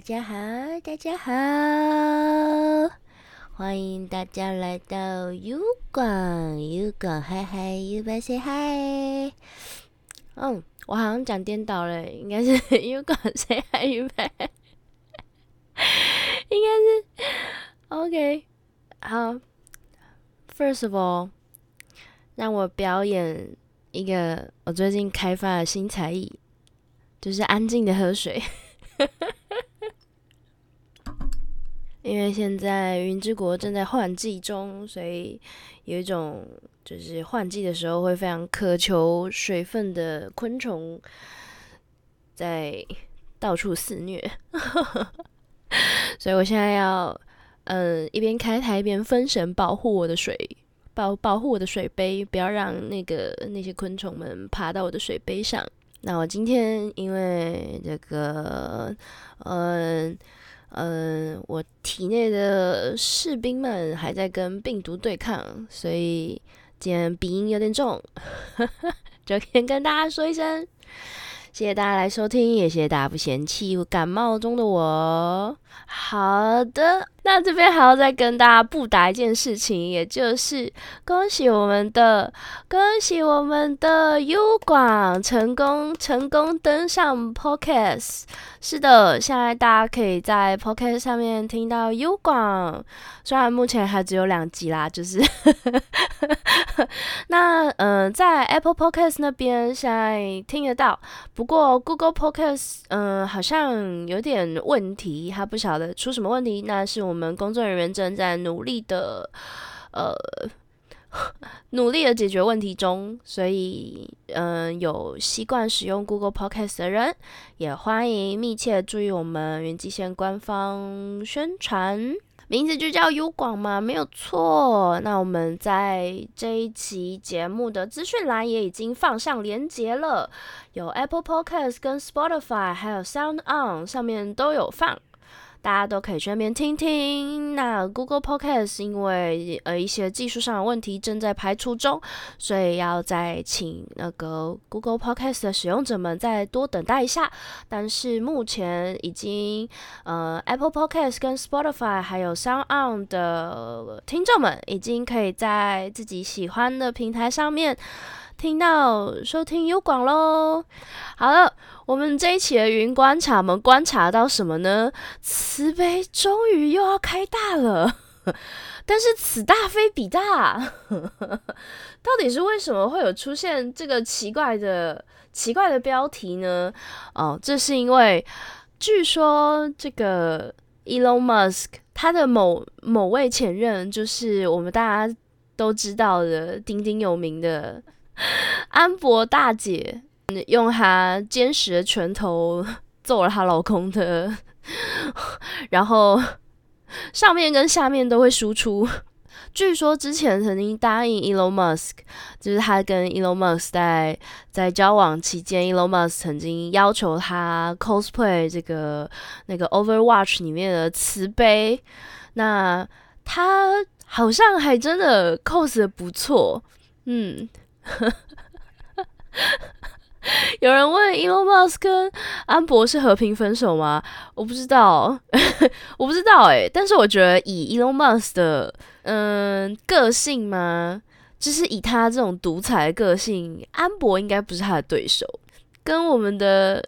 大家好，大家好，欢迎大家来到 U 广 U 广嗨嗨 U 拜 say 嗨。嗯，我好像讲颠倒了，应该是 U 广 say 嗨 U 拜，应该是 OK。好，First of all，让我表演。一个我最近开发的新才艺，就是安静的喝水。因为现在云之国正在换季中，所以有一种就是换季的时候会非常渴求水分的昆虫，在到处肆虐。所以我现在要嗯一边开台一边分神保护我的水。保保护我的水杯，不要让那个那些昆虫们爬到我的水杯上。那我今天因为这个，嗯嗯，我体内的士兵们还在跟病毒对抗，所以今天鼻音有点重，就先跟大家说一声。谢谢大家来收听，也谢谢大家不嫌弃感冒中的我。好的，那这边还要再跟大家布达一件事情，也就是恭喜我们的，恭喜我们的 U 广成功成功登上 Podcast。是的，现在大家可以在 Podcast 上面听到 U 广，虽然目前还只有两集啦，就是 那嗯，在 Apple Podcast 那边现在听得到。不过 Google Podcast，嗯，好像有点问题，他不晓得出什么问题。那是我我们工作人员正在努力的，呃，努力的解决问题中。所以，嗯，有习惯使用 Google Podcast 的人，也欢迎密切注意我们云极线官方宣传。名字就叫优广嘛，没有错。那我们在这一期节目的资讯栏也已经放上连接了，有 Apple Podcast、跟 Spotify，还有 Sound On 上面都有放。大家都可以去那边听听。那 Google Podcast 因为呃一些技术上的问题正在排除中，所以要再请那个 Google Podcast 的使用者们再多等待一下。但是目前已经呃 Apple Podcast 跟 Spotify 还有 Sound On 的听众们，已经可以在自己喜欢的平台上面。听到收听优广喽，好了，我们这一期的云观察，我们观察到什么呢？慈悲终于又要开大了，但是此大非彼大，到底是为什么会有出现这个奇怪的奇怪的标题呢？哦，这是因为据说这个 Elon Musk 他的某某位前任，就是我们大家都知道的鼎鼎有名的。安博大姐用她坚实的拳头揍了她老公的，然后上面跟下面都会输出。据说之前曾经答应 Elon Musk，就是他跟 Elon Musk 在在交往期间，Elon Musk 曾经要求他 cosplay 这个那个 Overwatch 里面的慈悲，那他好像还真的 cos 的不错，嗯。有人问 Elon Musk 跟安博是和平分手吗？我不知道，我不知道哎。但是我觉得以 Elon Musk 的嗯个性嘛，就是以他这种独裁的个性，安博应该不是他的对手。跟我们的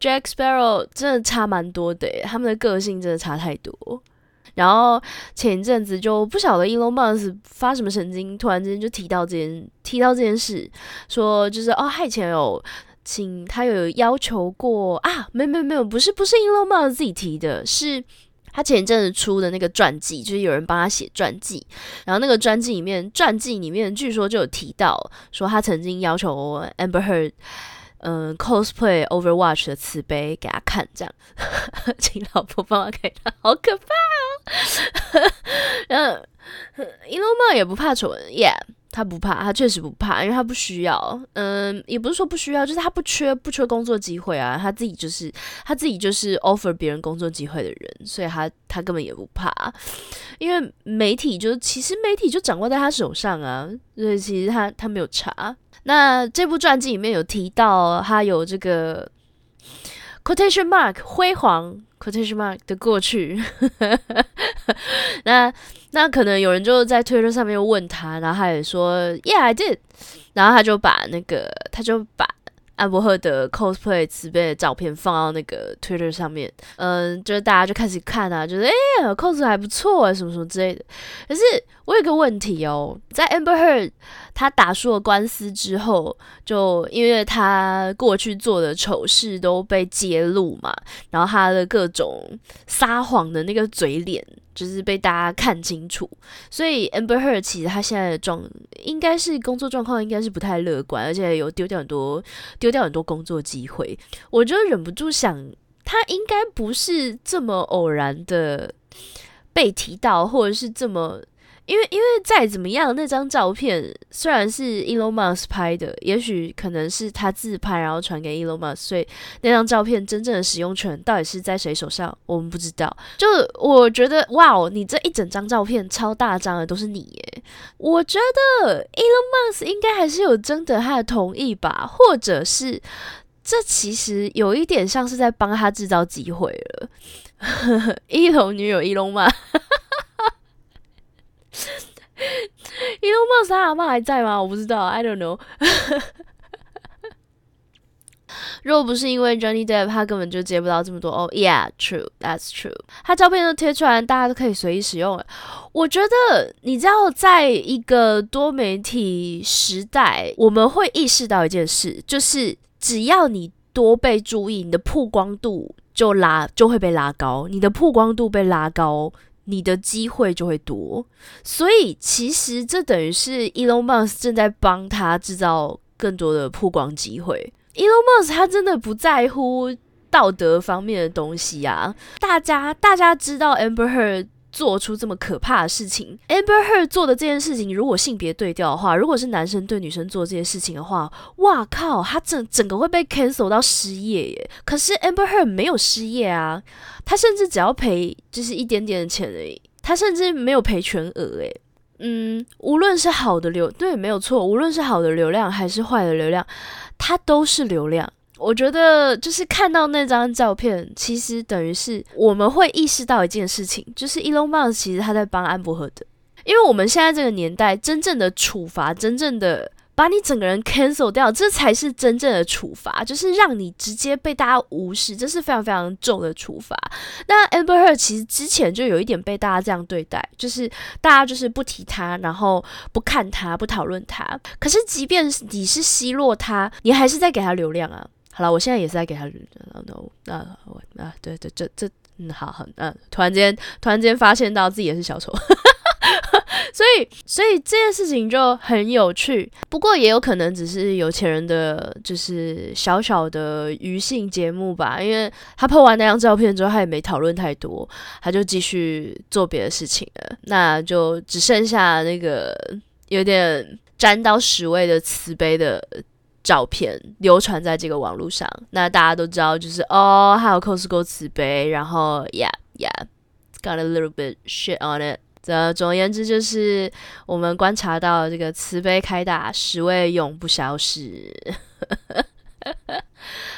Jack Sparrow 真的差蛮多的，他们的个性真的差太多。然后前一阵子就不晓得 Elon Musk 发什么神经，突然之间就提到这件提到这件事，说就是哦，他以前有请他有要求过啊，没有没有没有，不是不是 Elon Musk 自己提的，是他前一阵子出的那个传记，就是有人帮他写传记，然后那个传记里面传记里面据说就有提到说他曾经要求 Amber Heard。嗯，cosplay Overwatch 的瓷杯给他看，这样，请老婆帮我给他，好可怕哦。然后，伊隆猫也不怕丑，yeah。他不怕，他确实不怕，因为他不需要。嗯，也不是说不需要，就是他不缺不缺工作机会啊。他自己就是他自己就是 offer 别人工作机会的人，所以他他根本也不怕。因为媒体就其实媒体就掌握在他手上啊，所以其实他他没有查。那这部传记里面有提到他有这个 quotation mark 辉煌 quotation mark 的过去。那那可能有人就在推特上面问他，然后他也说 Yeah I did，然后他就把那个他就把安伯赫的 cosplay 慈悲的照片放到那个 Twitter 上面，嗯，就是大家就开始看啊，就是哎 cos 还不错啊，什么什么之类的。可是我有个问题哦，在 Amber Heard 他打输了官司之后，就因为他过去做的丑事都被揭露嘛，然后他的各种撒谎的那个嘴脸。就是被大家看清楚，所以 Amber Heard 其实他现在的状应该是工作状况应该是不太乐观，而且有丢掉很多丢掉很多工作机会。我就忍不住想，他应该不是这么偶然的被提到，或者是这么。因为，因为再怎么样，那张照片虽然是 Elon Musk 拍的，也许可能是他自拍，然后传给 Elon Musk，所以那张照片真正的使用权到底是在谁手上，我们不知道。就我觉得，哇哦，你这一整张照片超大张的都是你耶！我觉得 Elon Musk 应该还是有征得他的同意吧，或者是这其实有一点像是在帮他制造机会了。一龙女友 Elon Musk。隆马斯他阿妈还在吗？我不知道，I don't know。若不是因为 Johnny Depp，他根本就接不到这么多。哦，Yeah，true，that's true。他照片都贴出来，大家都可以随意使用。我觉得，你知道，在一个多媒体时代，我们会意识到一件事，就是只要你多被注意，你的曝光度就拉就会被拉高，你的曝光度被拉高。你的机会就会多，所以其实这等于是 Elon Musk 正在帮他制造更多的曝光机会。Elon Musk 他真的不在乎道德方面的东西啊！大家大家知道 Amber Heard。做出这么可怕的事情，Amber Heard 做的这件事情，如果性别对调的话，如果是男生对女生做这件事情的话，哇靠，他整整个会被 cancel 到失业耶。可是 Amber Heard 没有失业啊，他甚至只要赔就是一点点的钱而已，他甚至没有赔全额诶。嗯，无论是好的流，对，没有错，无论是好的流量还是坏的流量，它都是流量。我觉得就是看到那张照片，其实等于是我们会意识到一件事情，就是 Elon Musk 其实他在帮安伯赫的，因为我们现在这个年代，真正的处罚，真正的把你整个人 cancel 掉，这才是真正的处罚，就是让你直接被大家无视，这是非常非常重的处罚。那 Amber Heard 其实之前就有一点被大家这样对待，就是大家就是不提他，然后不看他，不讨论他。可是即便你是奚落他，你还是在给他流量啊。好了，我现在也是在给他，no，那我啊，对对，这这，嗯，好好，嗯，突然间，突然间发现到自己也是小丑，所以，所以这件事情就很有趣。不过也有可能只是有钱人的就是小小的娱性节目吧，因为他拍完那张照片之后，他也没讨论太多，他就继续做别的事情了。那就只剩下那个有点沾到屎味的慈悲的。照片流传在这个网络上，那大家都知道，就是哦，还有 Costco 慈悲，然后 Yeah Yeah，got a little bit shit on it。这总而言之，就是我们观察到这个慈悲开大，十位永不消失。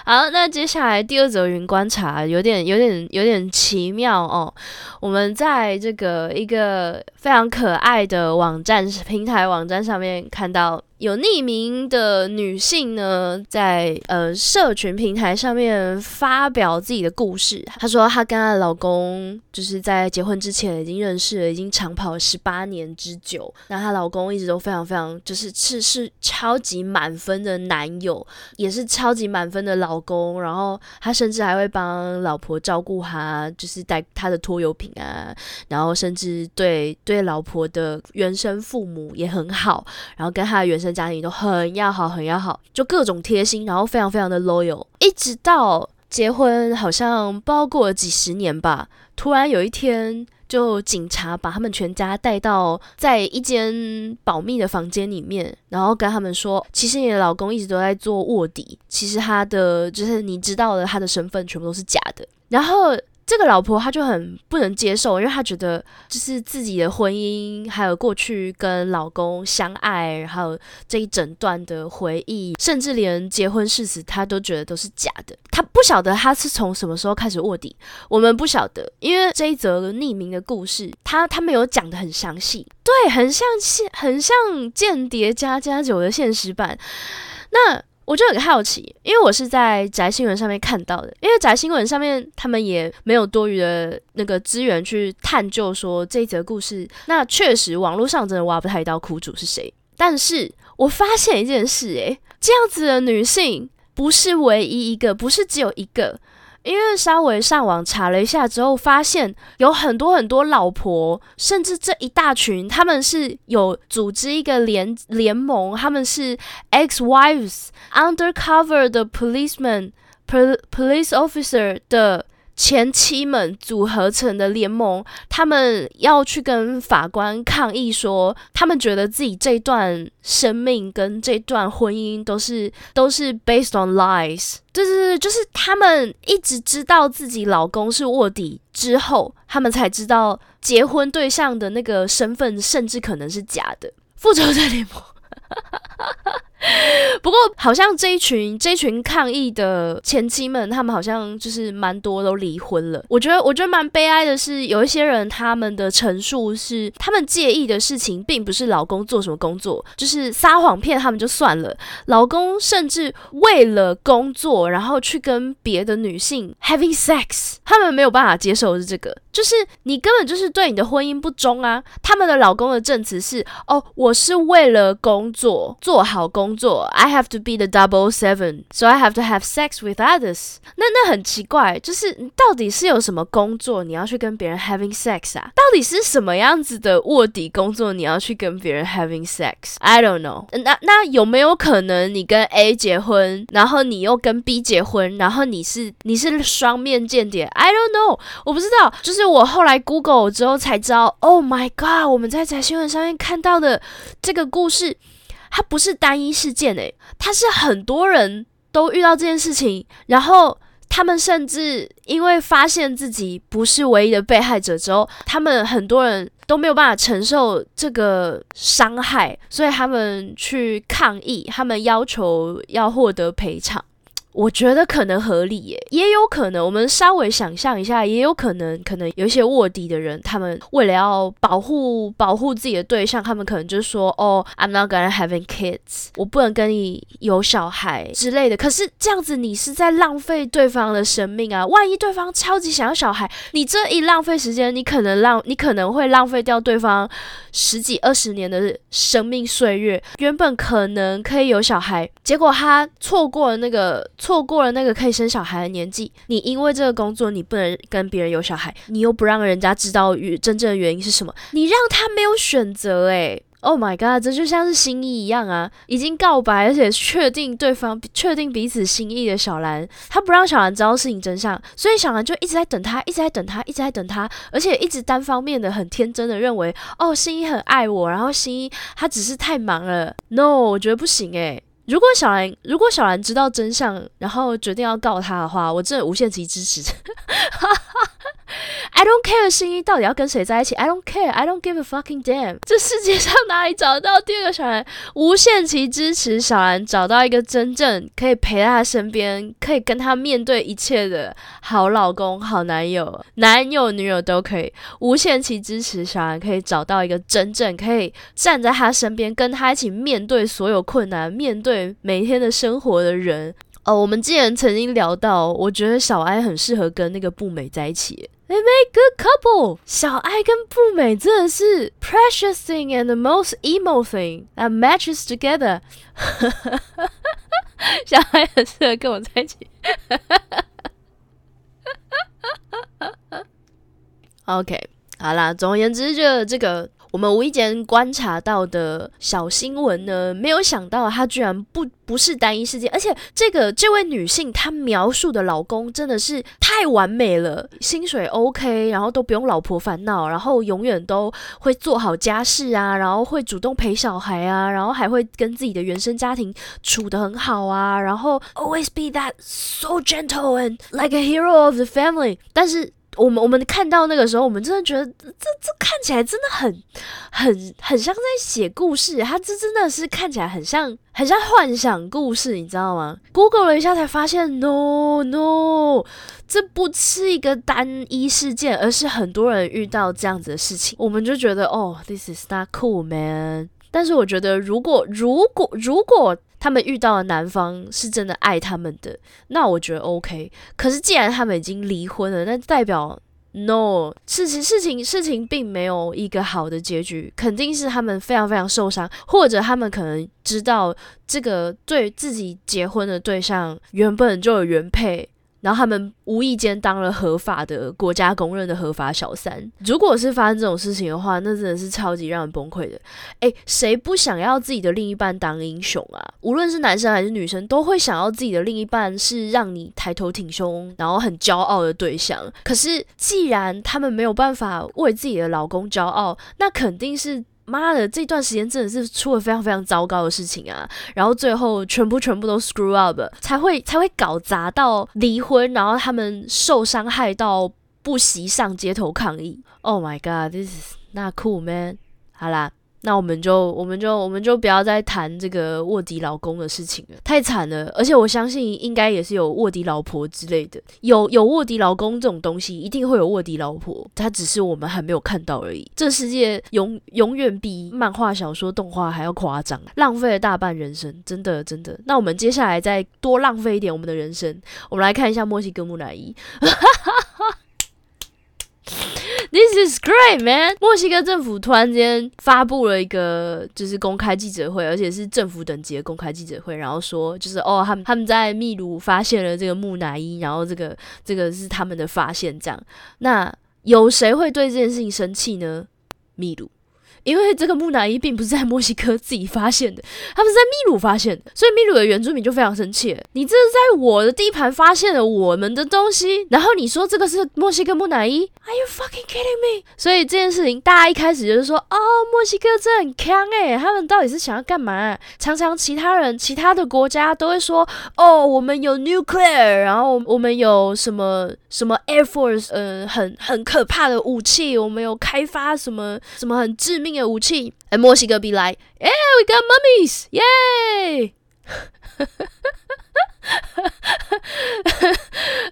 好，那接下来第二则云观察有点有点有点奇妙哦。我们在这个一个非常可爱的网站平台网站上面看到。有匿名的女性呢，在呃社群平台上面发表自己的故事。她说，她跟她老公就是在结婚之前已经认识了，已经长跑十八年之久。那她老公一直都非常非常，就是是是超级满分的男友，也是超级满分的老公。然后他甚至还会帮老婆照顾她，就是带他的拖油瓶啊，然后甚至对对老婆的原生父母也很好，然后跟他的原生。家庭都很要好，很要好，就各种贴心，然后非常非常的 loyal，一直到结婚，好像包过几十年吧。突然有一天，就警察把他们全家带到在一间保密的房间里面，然后跟他们说，其实你的老公一直都在做卧底，其实他的就是你知道的，他的身份全部都是假的，然后。这个老婆她就很不能接受，因为她觉得就是自己的婚姻，还有过去跟老公相爱，还有这一整段的回忆，甚至连结婚誓词，她都觉得都是假的。她不晓得她是从什么时候开始卧底，我们不晓得，因为这一则匿名的故事，他他没有讲的很详细，对，很像现很像间谍加加九的现实版，那。我就很好奇，因为我是在宅新闻上面看到的，因为宅新闻上面他们也没有多余的那个资源去探究说这一则故事。那确实网络上真的挖不太到苦主是谁，但是我发现一件事，诶，这样子的女性不是唯一一个，不是只有一个。因为稍微上网查了一下之后，发现有很多很多老婆，甚至这一大群，他们是有组织一个联联盟，他们是 ex wives undercover 的 policeman police officer 的。前妻们组合成的联盟，他们要去跟法官抗议，说他们觉得自己这段生命跟这段婚姻都是都是 based on lies。对对对，就是他们一直知道自己老公是卧底之后，他们才知道结婚对象的那个身份甚至可能是假的。复仇者联盟。不过，好像这一群这一群抗议的前妻们，他们好像就是蛮多都离婚了。我觉得，我觉得蛮悲哀的是，有一些人他们的陈述是，他们介意的事情并不是老公做什么工作，就是撒谎骗他们就算了。老公甚至为了工作，然后去跟别的女性 having sex，他们没有办法接受的是这个，就是你根本就是对你的婚姻不忠啊。他们的老公的证词是：哦，我是为了工作做好工。工作，I have to be the double seven, so I have to have sex with others。那那很奇怪，就是到底是有什么工作你要去跟别人 having sex 啊？到底是什么样子的卧底工作你要去跟别人 having sex？I don't know。那那有没有可能你跟 A 结婚，然后你又跟 B 结婚，然后你是你是双面间谍？I don't know，我不知道。就是我后来 Google 之后才知道，Oh my god，我们在在新闻上面看到的这个故事。它不是单一事件诶，它是很多人都遇到这件事情，然后他们甚至因为发现自己不是唯一的被害者之后，他们很多人都没有办法承受这个伤害，所以他们去抗议，他们要求要获得赔偿。我觉得可能合理耶，也有可能。我们稍微想象一下，也有可能，可能有一些卧底的人，他们为了要保护保护自己的对象，他们可能就说：“哦，I'm not gonna having kids，我不能跟你有小孩之类的。”可是这样子，你是在浪费对方的生命啊！万一对方超级想要小孩，你这一浪费时间，你可能浪，你可能会浪费掉对方十几二十年的生命岁月。原本可能可以有小孩，结果他错过了那个。错过了那个可以生小孩的年纪，你因为这个工作你不能跟别人有小孩，你又不让人家知道真正的原因是什么，你让他没有选择诶 o h my god，这就像是心意一样啊！已经告白而且确定对方确定彼此心意的小兰，他不让小兰知道事情真相，所以小兰就一直在等他，一直在等他，一直在等他，而且一直单方面的很天真的认为，哦，心意很爱我，然后心意他只是太忙了。No，我觉得不行诶。如果小兰，如果小兰知道真相，然后决定要告他的话，我真的无限期支持。I don't care 新一到底要跟谁在一起，I don't care, I don't give a fucking damn。这世界上哪里找到第二个小兰？无限期支持小兰找到一个真正可以陪在她身边，可以跟她面对一切的好老公、好男友、男友、女友都可以。无限期支持小兰可以找到一个真正可以站在她身边，跟她一起面对所有困难、面对每天的生活的人。哦，我们之前曾经聊到，我觉得小艾很适合跟那个步美在一起。They make good couple。小艾跟步美真的是 precious thing and the most emo thing that matches together。小艾很适合跟我在一起。OK，好啦，总而言之，就这个。我们无意间观察到的小新闻呢，没有想到它居然不不是单一事件，而且这个这位女性她描述的老公真的是太完美了，薪水 OK，然后都不用老婆烦恼，然后永远都会做好家事啊，然后会主动陪小孩啊，然后还会跟自己的原生家庭处得很好啊，然后 always be that so gentle and like a hero of the family，但是。我们我们看到那个时候，我们真的觉得这这看起来真的很很很像在写故事，它这真的是看起来很像很像幻想故事，你知道吗？Google 了一下才发现，no no，这不是一个单一事件，而是很多人遇到这样子的事情，我们就觉得哦，this is not cool man。但是我觉得，如果如果如果他们遇到的男方是真的爱他们的，那我觉得 OK。可是既然他们已经离婚了，那代表 No 事情事情事情并没有一个好的结局，肯定是他们非常非常受伤，或者他们可能知道这个对自己结婚的对象原本就有原配。然后他们无意间当了合法的国家公认的合法小三。如果是发生这种事情的话，那真的是超级让人崩溃的。诶，谁不想要自己的另一半当英雄啊？无论是男生还是女生，都会想要自己的另一半是让你抬头挺胸，然后很骄傲的对象。可是既然他们没有办法为自己的老公骄傲，那肯定是。妈的，这段时间真的是出了非常非常糟糕的事情啊！然后最后全部全部都 screw up，才会才会搞砸到离婚，然后他们受伤害到不惜上街头抗议。Oh my god，this is not cool man。好啦。那我们就我们就我们就不要再谈这个卧底老公的事情了，太惨了。而且我相信应该也是有卧底老婆之类的，有有卧底老公这种东西，一定会有卧底老婆，他只是我们还没有看到而已。这世界永永远比漫画、小说、动画还要夸张，浪费了大半人生，真的真的。那我们接下来再多浪费一点我们的人生，我们来看一下墨西哥木乃伊。This is great, man！墨西哥政府突然间发布了一个就是公开记者会，而且是政府等级的公开记者会，然后说就是哦，他们他们在秘鲁发现了这个木乃伊，然后这个这个是他们的发现，这样。那有谁会对这件事情生气呢？秘鲁。因为这个木乃伊并不是在墨西哥自己发现的，他们是在秘鲁发现的，所以秘鲁的原住民就非常生气。你这是在我的地盘发现了我们的东西，然后你说这个是墨西哥木乃伊？Are you fucking kidding me？所以这件事情大家一开始就是说，哦，墨西哥真的很强诶，他们到底是想要干嘛？常常其他人、其他的国家都会说，哦，我们有 nuclear，然后我们有什么什么 air force，呃，很很可怕的武器，我们有开发什么什么很致命。的武器，而墨西哥比来，Yeah，we got mummies, yay！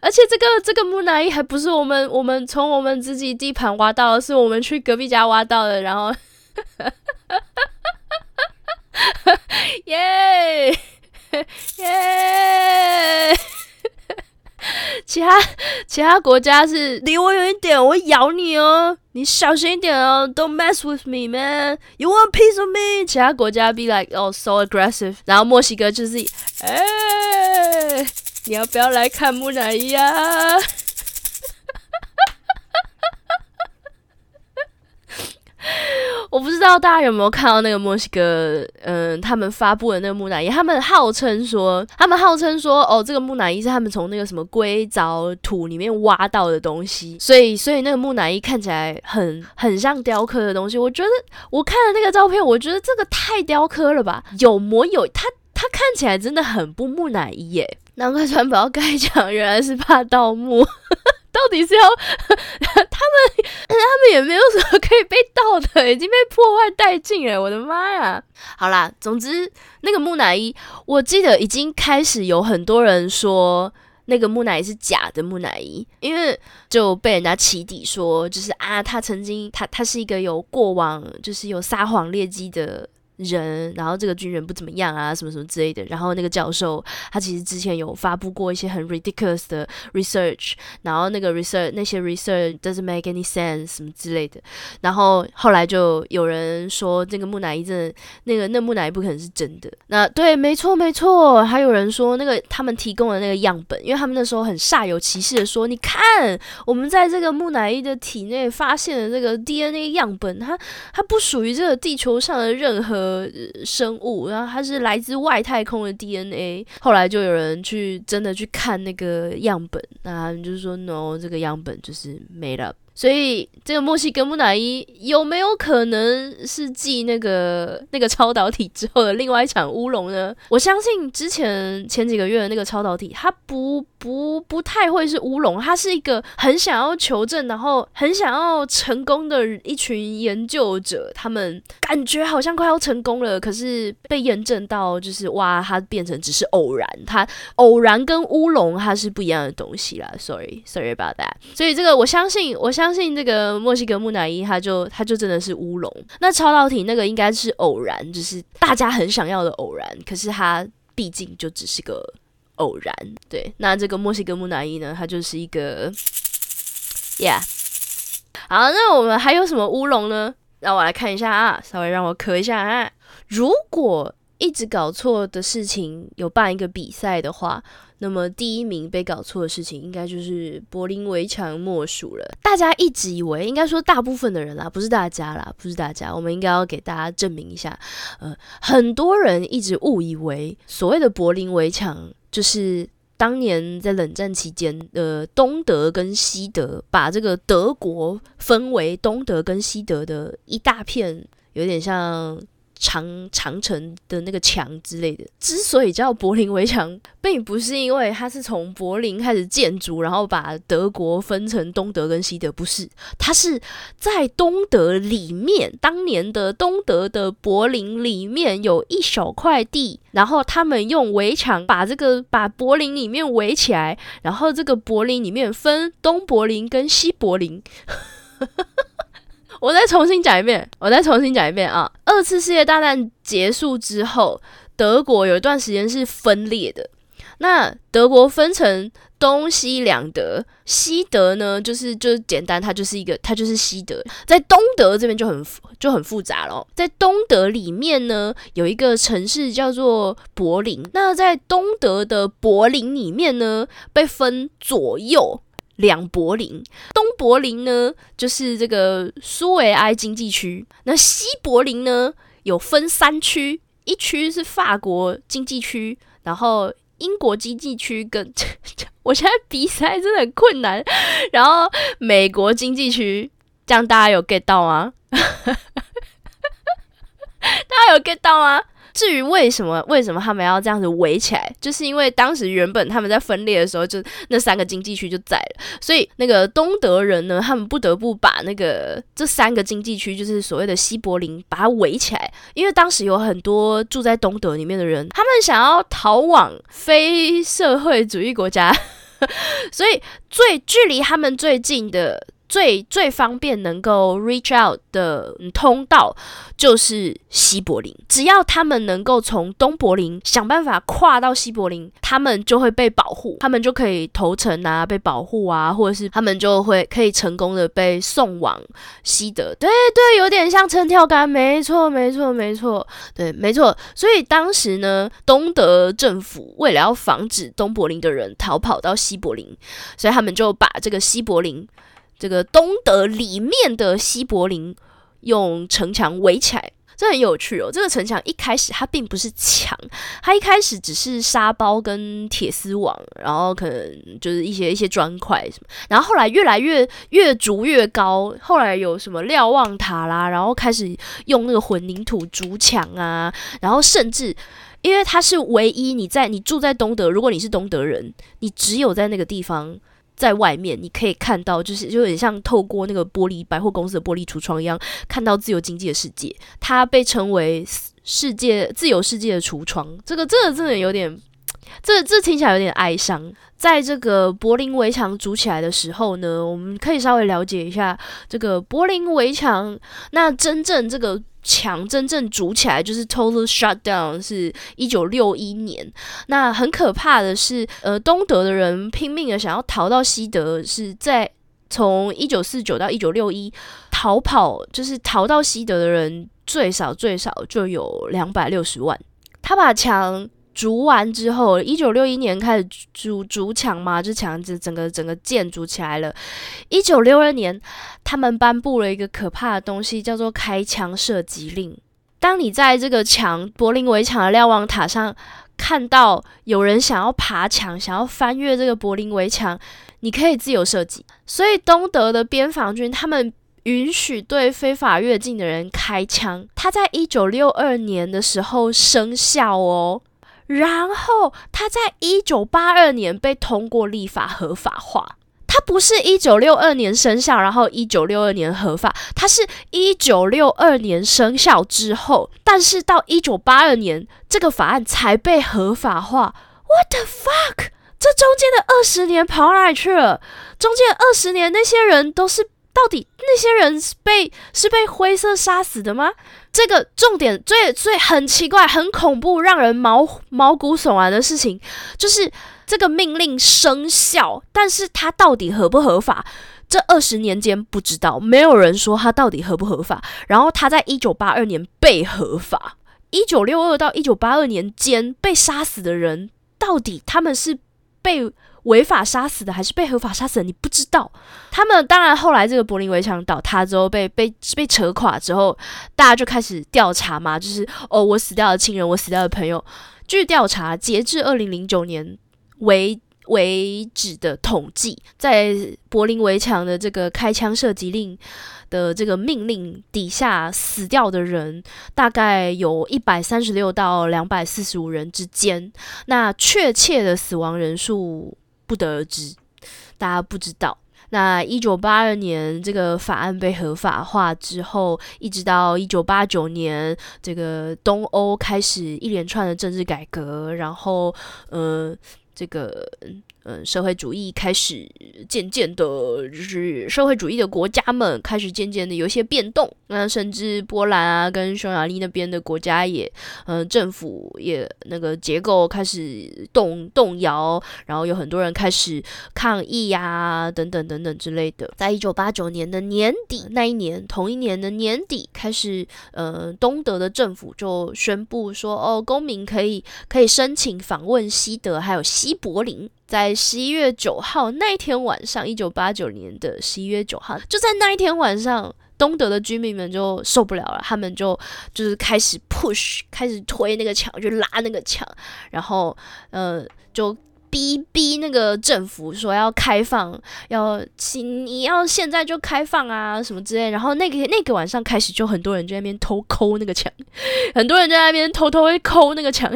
而且这个这个木乃伊还不是我们我们从我们自己地盘挖到的，是我们去隔壁家挖到的，然后，耶，耶。其他其他国家是离我远一点，我会咬你哦！你小心一点哦！Don't mess with me, man. You want piece of me? 其他国家 be like oh so aggressive，然后墨西哥就是，哎，你要不要来看木乃伊啊？我不知道大家有没有看到那个墨西哥，嗯，他们发布的那个木乃伊，他们号称说，他们号称说，哦，这个木乃伊是他们从那个什么硅藻土里面挖到的东西，所以，所以那个木乃伊看起来很很像雕刻的东西。我觉得我看了那个照片，我觉得这个太雕刻了吧，有模有，它它看起来真的很不木乃伊耶。难怪川宝要盖讲，原来是怕盗墓。到底是要 他们？他们也没有什么可以被盗的，已经被破坏殆尽了。我的妈呀！好啦，总之那个木乃伊，我记得已经开始有很多人说那个木乃伊是假的木乃伊，因为就被人家起底说，就是啊，他曾经他他是一个有过往，就是有撒谎劣迹的。人，然后这个军人不怎么样啊，什么什么之类的。然后那个教授他其实之前有发布过一些很 ridiculous 的 research，然后那个 research 那些 research doesn't make any sense 什么之类的。然后后来就有人说这个木乃伊真的那个那木乃伊不可能是真的。那对，没错没错。还有人说那个他们提供的那个样本，因为他们那时候很煞有其事的说，你看我们在这个木乃伊的体内发现的这个 DNA 样本，它它不属于这个地球上的任何生物，然后它是来自外太空的 DNA。后来就有人去真的去看那个样本，那就是说 no，这个样本就是 made up。所以，这个墨西哥木乃伊有没有可能是继那个那个超导体之后的另外一场乌龙呢？我相信之前前几个月的那个超导体，它不不不太会是乌龙，它是一个很想要求证，然后很想要成功的一群研究者，他们感觉好像快要成功了，可是被验证到就是哇，它变成只是偶然，它偶然跟乌龙它是不一样的东西啦。Sorry，Sorry about that。所以这个我相信，我相。相信这个墨西哥木乃伊，它就它就真的是乌龙。那超导体那个应该是偶然，就是大家很想要的偶然。可是它毕竟就只是个偶然。对，那这个墨西哥木乃伊呢，它就是一个，Yeah。好，那我们还有什么乌龙呢？让我来看一下啊，稍微让我咳一下啊。如果一直搞错的事情有办一个比赛的话。那么第一名被搞错的事情，应该就是柏林围墙莫属了。大家一直以为，应该说大部分的人啦，不是大家啦，不是大家，我们应该要给大家证明一下。呃，很多人一直误以为所谓的柏林围墙，就是当年在冷战期间，呃，东德跟西德把这个德国分为东德跟西德的一大片，有点像。长长城的那个墙之类的，之所以叫柏林围墙，并不是因为它是从柏林开始建筑，然后把德国分成东德跟西德，不是，它是在东德里面，当年的东德的柏林里面有一小块地，然后他们用围墙把这个把柏林里面围起来，然后这个柏林里面分东柏林跟西柏林。我再重新讲一遍，我再重新讲一遍啊！二次世界大战结束之后，德国有一段时间是分裂的。那德国分成东西两德，西德呢，就是就简单，它就是一个，它就是西德。在东德这边就很就很复杂了。在东德里面呢，有一个城市叫做柏林。那在东德的柏林里面呢，被分左右。两柏林，东柏林呢就是这个苏维埃经济区，那西柏林呢有分三区，一区是法国经济区，然后英国经济区跟 我现在比赛真的很困难，然后美国经济区，这样大家有 get 到吗？大家有 get 到吗？至于为什么为什么他们要这样子围起来，就是因为当时原本他们在分裂的时候，就那三个经济区就在了，所以那个东德人呢，他们不得不把那个这三个经济区，就是所谓的西柏林，把它围起来，因为当时有很多住在东德里面的人，他们想要逃往非社会主义国家，所以最距离他们最近的。最最方便能够 reach out 的通道就是西柏林，只要他们能够从东柏林想办法跨到西柏林，他们就会被保护，他们就可以投诚啊，被保护啊，或者是他们就会可以成功的被送往西德。对对，有点像撑跳杆，没错没错没错，对没错。所以当时呢，东德政府为了要防止东柏林的人逃跑到西柏林，所以他们就把这个西柏林。这个东德里面的西柏林用城墙围起来，这很有趣哦。这个城墙一开始它并不是墙，它一开始只是沙包跟铁丝网，然后可能就是一些一些砖块什么。然后后来越来越越筑越高，后来有什么瞭望塔啦，然后开始用那个混凝土筑墙啊，然后甚至因为它是唯一你在你住在东德，如果你是东德人，你只有在那个地方。在外面，你可以看到，就是就有点像透过那个玻璃百货公司的玻璃橱窗一样，看到自由经济的世界。它被称为世界自由世界的橱窗。这个这个真的有点这这听起来有点哀伤。在这个柏林围墙筑起来的时候呢，我们可以稍微了解一下这个柏林围墙。那真正这个墙真正筑起来就是 total shutdown，是一九六一年。那很可怕的是，呃，东德的人拼命的想要逃到西德，是在从一九四九到一九六一逃跑，就是逃到西德的人最少最少就有两百六十万。他把墙。筑完之后，一九六一年开始筑筑墙嘛，就墙子整个整个建筑起来了。一九六二年，他们颁布了一个可怕的东西，叫做开枪射击令。当你在这个墙柏林围墙的瞭望塔上看到有人想要爬墙，想要翻越这个柏林围墙，你可以自由射击。所以东德的边防军他们允许对非法越境的人开枪。他在一九六二年的时候生效哦。然后，他在一九八二年被通过立法合法化。它不是一九六二年生效，然后一九六二年合法，它是一九六二年生效之后，但是到一九八二年这个法案才被合法化。What the fuck？这中间的二十年跑哪里去了？中间二十年那些人都是。到底那些人是被是被灰色杀死的吗？这个重点最最很奇怪、很恐怖、让人毛毛骨悚然的事情，就是这个命令生效，但是它到底合不合法？这二十年间不知道，没有人说它到底合不合法。然后它在一九八二年被合法，一九六二到一九八二年间被杀死的人，到底他们是被？违法杀死的还是被合法杀死的？你不知道。他们当然后来这个柏林围墙倒塌之后，被被被扯垮之后，大家就开始调查嘛，就是哦，我死掉的亲人，我死掉的朋友。据调查，截至二零零九年为为止的统计，在柏林围墙的这个开枪射击令的这个命令底下死掉的人，大概有一百三十六到两百四十五人之间。那确切的死亡人数。不得而知，大家不知道。那一九八二年这个法案被合法化之后，一直到一九八九年，这个东欧开始一连串的政治改革，然后，嗯，这个。嗯，社会主义开始渐渐的，就是社会主义的国家们开始渐渐的有一些变动。那甚至波兰啊，跟匈牙利那边的国家也，嗯，政府也那个结构开始动动摇，然后有很多人开始抗议呀，等等等等之类的。在一九八九年的年底那一年，同一年的年底开始，呃，东德的政府就宣布说，哦，公民可以可以申请访问西德，还有西柏林。在十一月九号那一天晚上，一九八九年的十一月九号，就在那一天晚上，东德的居民们就受不了了，他们就就是开始 push，开始推那个墙，就拉那个墙，然后呃，就逼逼那个政府说要开放，要请你要现在就开放啊什么之类，然后那个那个晚上开始，就很多人在那边偷抠那个墙，很多人在那边偷偷会抠那个墙。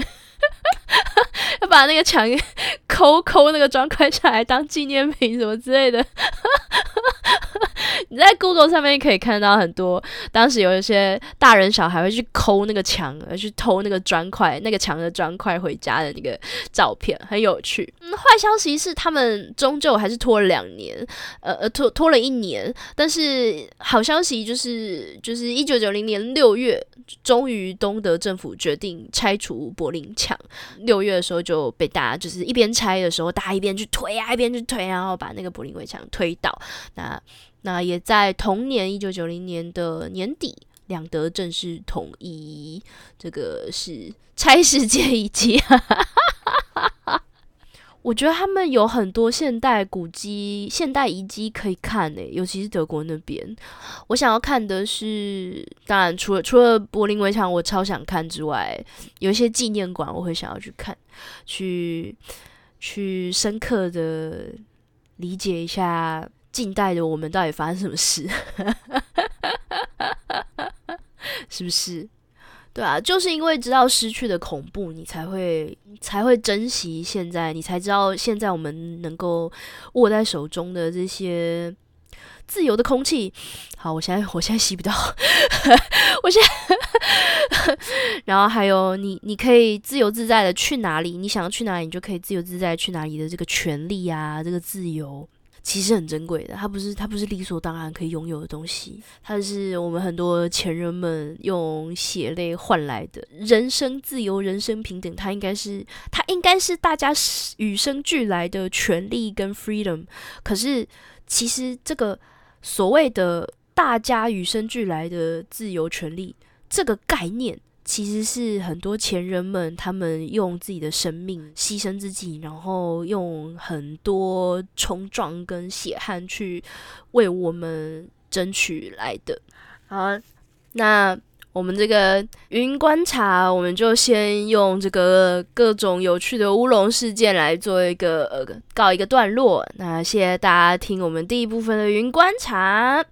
要 把那个墙 抠抠那个砖块下来当纪念品什么之类的。你在 Google 上面可以看到很多，当时有一些大人小孩会去抠那个墙，而去偷那个砖块，那个墙的砖块回家的那个照片，很有趣。嗯，坏消息是他们终究还是拖了两年，呃呃拖拖了一年。但是好消息就是，就是一九九零年六月，终于东德政府决定拆除柏林墙。六月的时候就被大家就是一边拆的时候，大家一边去推啊，一边去推，然后把那个柏林围墙推倒。那那也在同年一九九零年的年底，两德正式统一。这个是拆世界遗迹，我觉得他们有很多现代古迹、现代遗迹可以看诶，尤其是德国那边。我想要看的是，当然除了除了柏林围墙，我超想看之外，有一些纪念馆我会想要去看，去去深刻的理解一下。近代的我们到底发生什么事？是不是？对啊，就是因为知道失去的恐怖，你才会才会珍惜现在，你才知道现在我们能够握在手中的这些自由的空气。好，我现在我现在吸不到，我现在 然后还有你，你可以自由自在的去哪里，你想要去哪里，你就可以自由自在去哪里的这个权利啊，这个自由。其实很珍贵的，它不是它不是理所当然可以拥有的东西，它是我们很多前人们用血泪换来的人生自由、人生平等。它应该是它应该是大家与生俱来的权利跟 freedom。可是其实这个所谓的大家与生俱来的自由权利这个概念。其实是很多前人们，他们用自己的生命牺牲自己，然后用很多冲撞跟血汗去为我们争取来的。好，那我们这个云观察，我们就先用这个各种有趣的乌龙事件来做一个呃告一个段落。那谢谢大家听我们第一部分的云观察。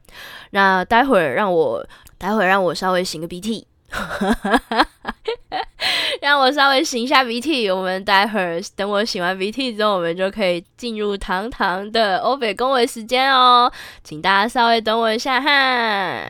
那待会儿让我待会儿让我稍微擤个鼻涕。让我稍微擤一下鼻涕，我们待会儿等我擤完鼻涕之后，我们就可以进入堂堂的欧北恭维时间哦，请大家稍微等我一下哈。